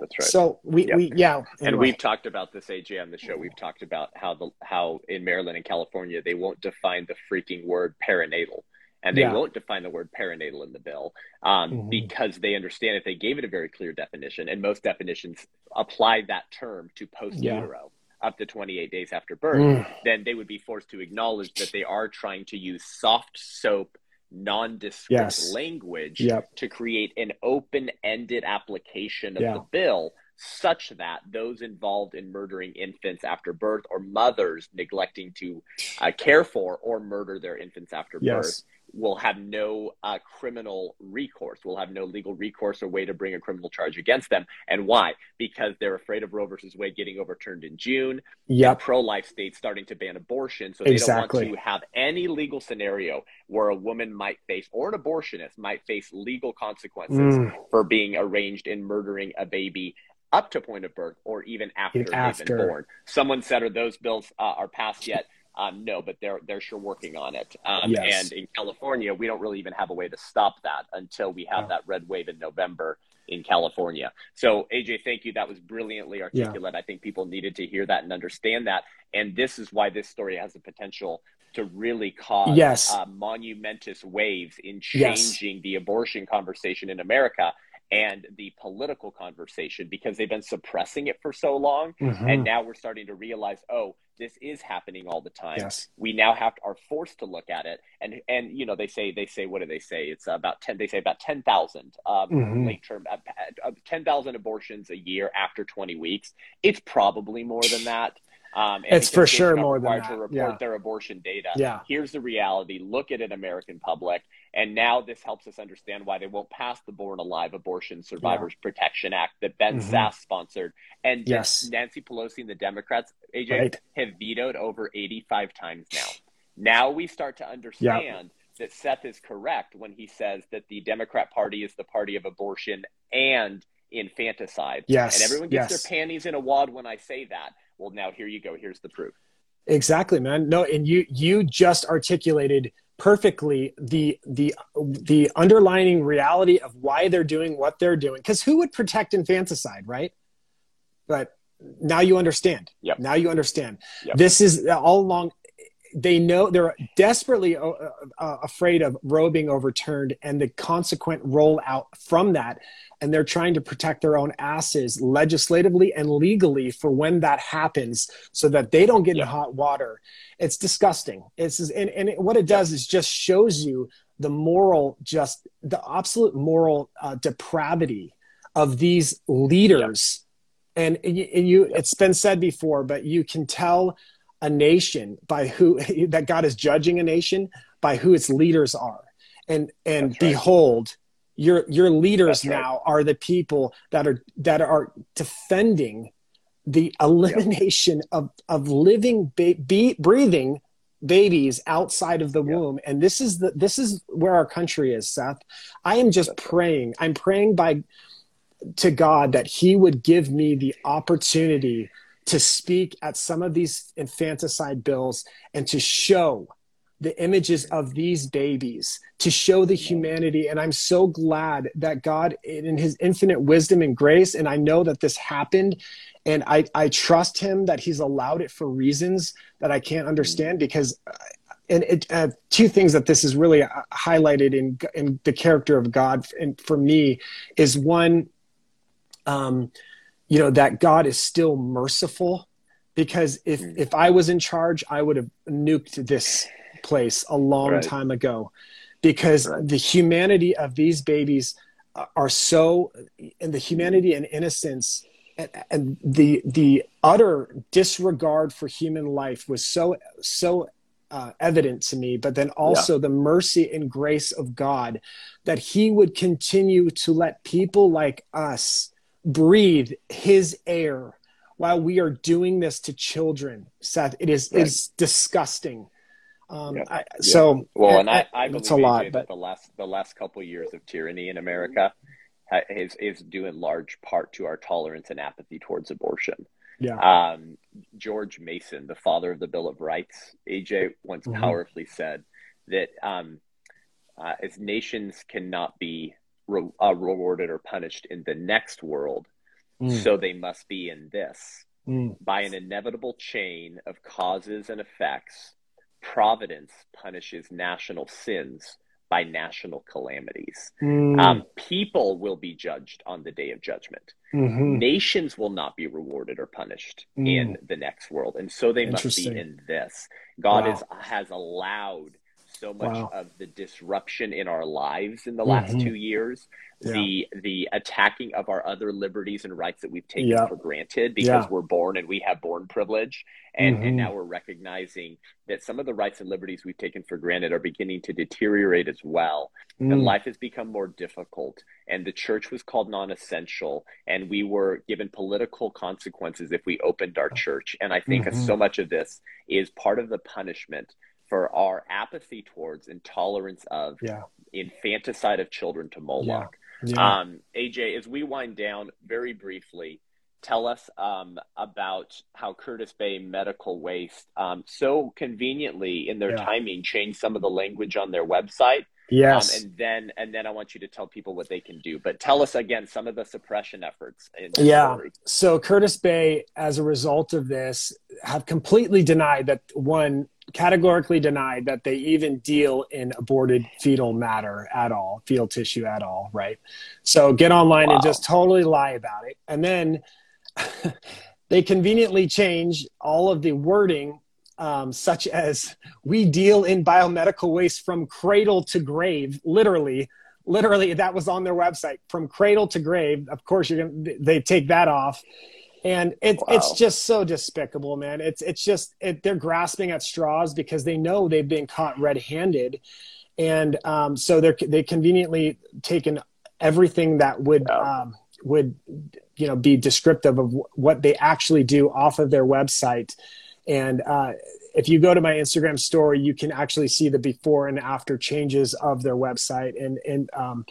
That's right. So we, yep. we yeah. Anyway. And we've talked about this AJ on the show. We've talked about how the how in Maryland and California they won't define the freaking word perinatal. And they yeah. won't define the word perinatal in the bill um, mm-hmm. because they understand if they gave it a very clear definition, and most definitions apply that term to post utero up to 28 days after birth, mm. then they would be forced to acknowledge that they are trying to use soft soap nondescript yes. language yep. to create an open-ended application of yeah. the bill such that those involved in murdering infants after birth or mothers neglecting to uh, care for or murder their infants after yes. birth will have no uh, criminal recourse, will have no legal recourse or way to bring a criminal charge against them. And why? Because they're afraid of Roe versus Wade getting overturned in June. Yeah. Pro life states starting to ban abortion. So they exactly. don't want to have any legal scenario where a woman might face, or an abortionist might face legal consequences mm. for being arranged in murdering a baby up to point of birth or even after, even after. they've been born. Someone said, are those bills uh, are passed yet? Um, no, but they're they're sure working on it. Um, yes. And in California, we don't really even have a way to stop that until we have that red wave in November in California. So AJ, thank you. That was brilliantly articulate. Yeah. I think people needed to hear that and understand that. And this is why this story has the potential to really cause yes. uh, monumentous waves in changing yes. the abortion conversation in America and the political conversation because they've been suppressing it for so long mm-hmm. and now we're starting to realize oh this is happening all the time yes. we now have to, are forced to look at it and and you know they say they say what do they say it's about 10 they say about 10,000 um, mm-hmm. late term uh, uh, 10,000 abortions a year after 20 weeks it's probably more than that um, it's for sure more than that. to report yeah. their abortion data. Yeah. Here's the reality. Look at an American public, and now this helps us understand why they won't pass the Born Alive Abortion Survivors yeah. Protection Act that Ben mm-hmm. Sasse sponsored, and yes. Nancy Pelosi and the Democrats, AJ, right. have vetoed over 85 times now. Now we start to understand. That Seth is correct when he says that the Democrat Party is the party of abortion and infanticide. Yes. And everyone gets yes. their panties in a wad when I say that well now here you go here's the proof exactly man no and you you just articulated perfectly the the the underlining reality of why they're doing what they're doing because who would protect infanticide right but now you understand yep. now you understand yep. this is all along they know they're desperately uh, uh, afraid of Roe being overturned and the consequent rollout from that. And they're trying to protect their own asses legislatively and legally for when that happens so that they don't get yeah. in hot water. It's disgusting. It's and, and what it does is just shows you the moral, just the absolute moral uh, depravity of these leaders. Yeah. And, and you, and you it's been said before, but you can tell a nation by who that God is judging a nation by who its leaders are. And and right. behold, your your leaders now are the people that are that are defending the elimination yeah. of of living ba- be, breathing babies outside of the yeah. womb and this is the this is where our country is seth i am just That's praying i'm praying by to god that he would give me the opportunity to speak at some of these infanticide bills and to show the images of these babies to show the humanity. And i'm so glad that god in his infinite wisdom and grace and i know that this happened and I, I trust him that he's allowed it for reasons that I can't understand because uh, and it, uh, two things that this is really uh, highlighted in in the character of God and for me is one um you know that God is still merciful because if mm. if I was in charge I would have nuked this place a long right. time ago because right. the humanity of these babies are so and the humanity and innocence and, and the the utter disregard for human life was so so uh, evident to me, but then also yeah. the mercy and grace of God that He would continue to let people like us breathe His air while we are doing this to children. Seth, it is right. it's disgusting. Um, yeah. I, so well, and I, I believe a lot, but the last the last couple of years of tyranny in America is is due in large part to our tolerance and apathy towards abortion. Yeah. Um, George Mason, the father of the Bill of Rights, AJ once mm-hmm. powerfully said that um, uh, as nations cannot be re- uh, rewarded or punished in the next world, mm. so they must be in this. Mm. By an inevitable chain of causes and effects, providence punishes national sins by national calamities. Mm. Um, people will be judged on the day of judgment. Mm-hmm. Nations will not be rewarded or punished mm. in the next world, and so they must be in this. God wow. is, has allowed so much wow. of the disruption in our lives in the last mm-hmm. two years yeah. the the attacking of our other liberties and rights that we've taken yeah. for granted because yeah. we're born and we have born privilege and mm-hmm. and now we're recognizing that some of the rights and liberties we've taken for granted are beginning to deteriorate as well mm. and life has become more difficult and the church was called non-essential and we were given political consequences if we opened our church and i think mm-hmm. so much of this is part of the punishment for our apathy towards intolerance of yeah. infanticide of children to Moloch. Yeah. Yeah. Um, AJ, as we wind down very briefly, tell us um, about how Curtis Bay Medical Waste um, so conveniently in their yeah. timing changed some of the language on their website. Yes, um, and then and then I want you to tell people what they can do. But tell us again some of the suppression efforts. yeah. Story. So Curtis Bay, as a result of this, have completely denied that one categorically denied that they even deal in aborted fetal matter at all, fetal tissue at all, right? So get online wow. and just totally lie about it. And then they conveniently change all of the wording, um, such as we deal in biomedical waste from cradle to grave, literally. Literally, that was on their website from cradle to grave. Of course, you're gonna they take that off and it's wow. it's just so despicable man. It's it's just it, they're grasping at straws because they know they've been caught red-handed. And um, so they're they conveniently taken everything that would yeah. um, would you know be descriptive of what they actually do off of their website. And uh, if you go to my instagram story you can actually see the before and after changes of their website. And and um,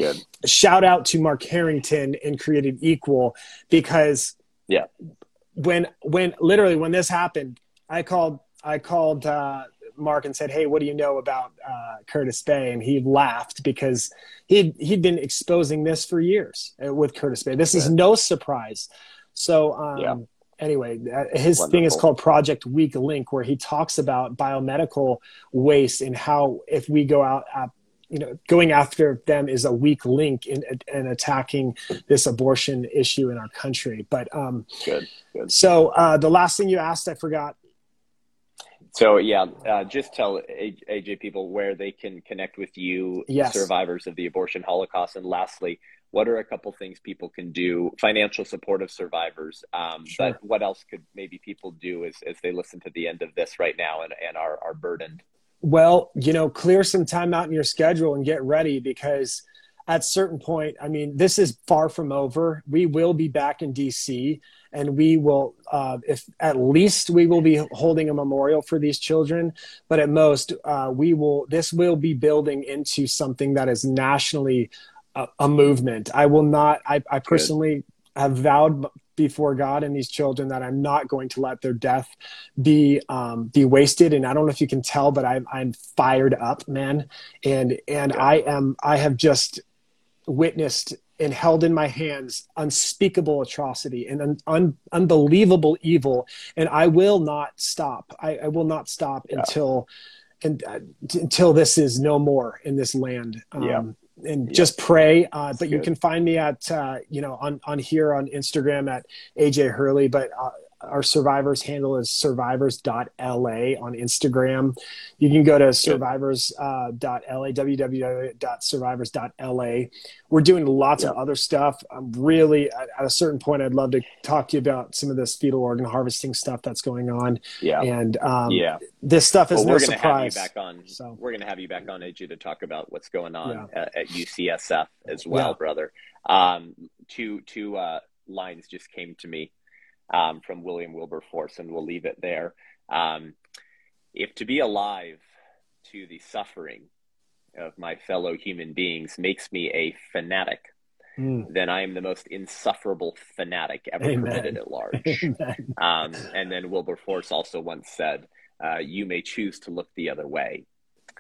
shout out to mark harrington and created equal because yeah. When when literally when this happened, I called I called uh, Mark and said, "Hey, what do you know about uh, Curtis Bay?" And he laughed because he'd he'd been exposing this for years uh, with Curtis Bay. This is no surprise. So um, yeah. anyway, uh, his Wonderful. thing is called Project Weak Link, where he talks about biomedical waste and how if we go out you know going after them is a weak link in, in attacking this abortion issue in our country but um good, good. so uh the last thing you asked i forgot so yeah uh, just tell aj people where they can connect with you yes. survivors of the abortion holocaust and lastly what are a couple things people can do financial support of survivors um, sure. but what else could maybe people do as, as they listen to the end of this right now and, and are, are burdened well, you know, clear some time out in your schedule and get ready because at certain point, I mean, this is far from over. We will be back in DC and we will uh, if at least we will be holding a memorial for these children but at most uh, we will this will be building into something that is nationally a, a movement i will not i, I personally Good. have vowed before God and these children that I'm not going to let their death be um, be wasted. And I don't know if you can tell, but I'm I'm fired up, man. And and yeah. I am I have just witnessed and held in my hands unspeakable atrocity and un- un- unbelievable evil and i will not stop i, I will not stop yeah. until and, uh, until this is no more in this land um, yeah. And just pray uh, but you can find me at uh, you know on on here on instagram at aj hurley but uh, our survivors handle is survivors.la on Instagram. You can go to survivors.la, uh, www.survivors.la. We're doing lots of other stuff. I'm really, at, a certain point, I'd love to talk to you about some of this fetal organ harvesting stuff that's going on. Yeah. And um, yeah. this stuff is well, no surprise. Have you back on, so. We're going to have you back on, AJ, to talk about what's going on yeah. at, at, UCSF as well, yeah. brother. Um, two, two uh, lines just came to me um, from William Wilberforce, and we'll leave it there. Um, if to be alive to the suffering of my fellow human beings makes me a fanatic, mm. then I am the most insufferable fanatic ever Amen. permitted at large. um, and then Wilberforce also once said, uh, You may choose to look the other way.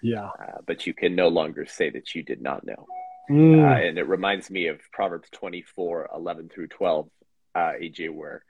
Yeah. Uh, but you can no longer say that you did not know. Mm. Uh, and it reminds me of Proverbs 24 11 through 12, uh, AJ, where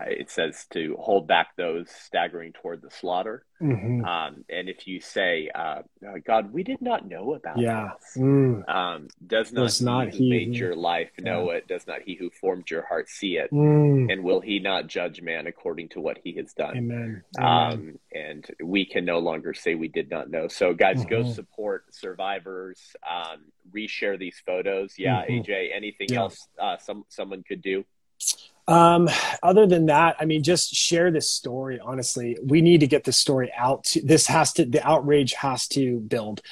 it says to hold back those staggering toward the slaughter. Mm-hmm. Um, and if you say, uh, uh God, we did not know about yeah. this, mm. um, does not, does he not who he made your life know yeah. it? Does not he who formed your heart see it? Mm. And will he not judge man according to what he has done? Amen. Um, and we can no longer say we did not know. So, guys, mm-hmm. go support survivors. Um, reshare these photos. Yeah, mm-hmm. AJ. Anything yeah. else uh, some someone could do? Um, other than that, I mean, just share this story. Honestly, we need to get this story out. To, this has to, the outrage has to build.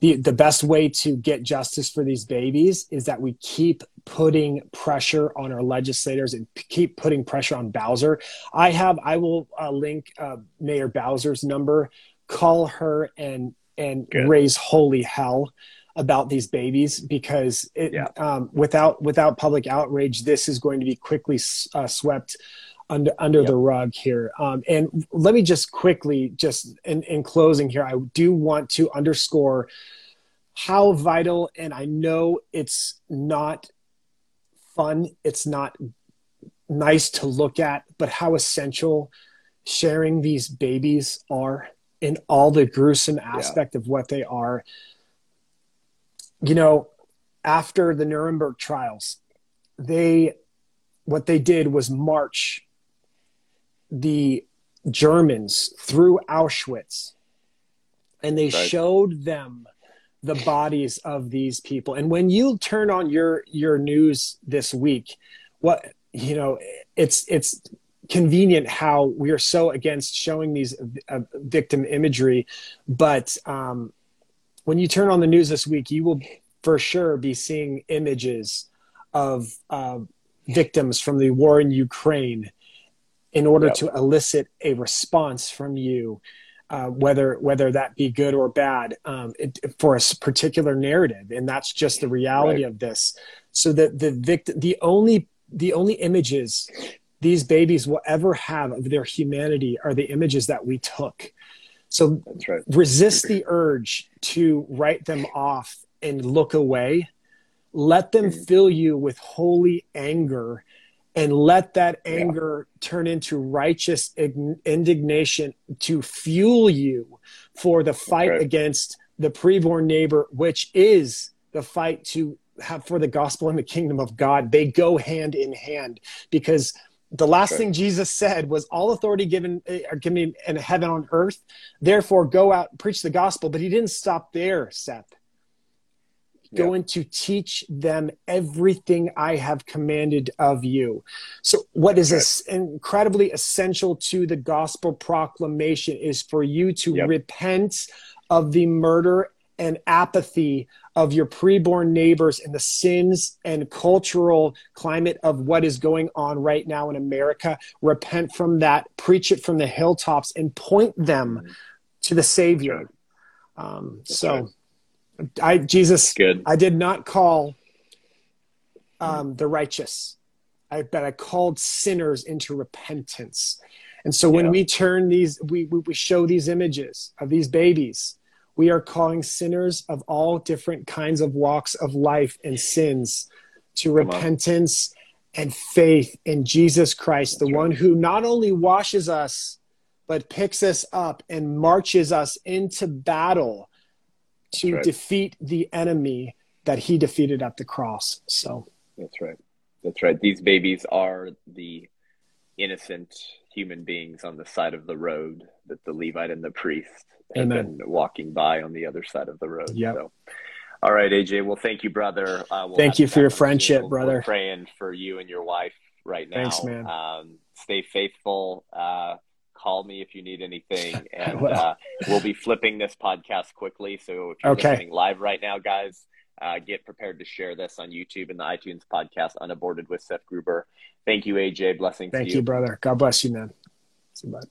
The, the best way to get justice for these babies is that we keep putting pressure on our legislators and p- keep putting pressure on Bowser. I have, I will uh, link uh, Mayor Bowser's number, call her and, and Good. raise holy hell about these babies because it, yeah. um, without without public outrage, this is going to be quickly uh, swept under under yep. the rug here. Um, and let me just quickly, just in, in closing here, I do want to underscore how vital, and I know it's not fun, it's not nice to look at, but how essential sharing these babies are in all the gruesome aspect yeah. of what they are you know, after the Nuremberg trials, they what they did was march the Germans through Auschwitz and they right. showed them the bodies of these people. And when you turn on your your news this week, what you know, it's it's convenient how we are so against showing these uh, victim imagery, but um, when you turn on the news this week, you will for sure be seeing images of uh, victims from the war in Ukraine in order yep. to elicit a response from you, uh, whether whether that be good or bad, um, it, for a particular narrative, and that's just the reality right. of this. So that the victim, the only the only images these babies will ever have of their humanity are the images that we took. So right. resist the urge to write them off and look away. Let them mm. fill you with holy anger and let that anger yeah. turn into righteous indignation to fuel you for the fight right. against the preborn neighbor, which is the fight to have for the gospel and the kingdom of God. They go hand in hand because the last right. thing Jesus said was, "All authority given uh, given in heaven on earth. Therefore, go out and preach the gospel." But he didn't stop there, Seth. Going yep. to teach them everything I have commanded of you. So, what is this incredibly essential to the gospel proclamation is for you to yep. repent of the murder and apathy of your preborn neighbors and the sins and cultural climate of what is going on right now in America. Repent from that, preach it from the hilltops, and point them mm-hmm. to the Savior. Um, so. I Jesus, Good. I did not call um, the righteous, I, but I called sinners into repentance. And so when yeah. we turn these, we, we show these images of these babies we are calling sinners of all different kinds of walks of life and sins to Come repentance on. and faith in Jesus Christ, That's the right. one who not only washes us, but picks us up and marches us into battle to right. defeat the enemy that he defeated at the cross. So that's right. That's right. These babies are the innocent human beings on the side of the road that the Levite and the priest and then walking by on the other side of the road. Yeah. So. All right, AJ. Well, thank you, brother. Uh, we'll thank you for your friendship, we'll, brother. Praying for you and your wife right now. Thanks, man. Um, stay faithful. Uh, call me if you need anything, and uh, we'll be flipping this podcast quickly. So if you're okay. listening live right now, guys, uh, get prepared to share this on YouTube and the iTunes podcast, Unaborted with Seth Gruber. Thank you, AJ. Blessings. Thank you. you, brother. God bless you, man. See you, bud.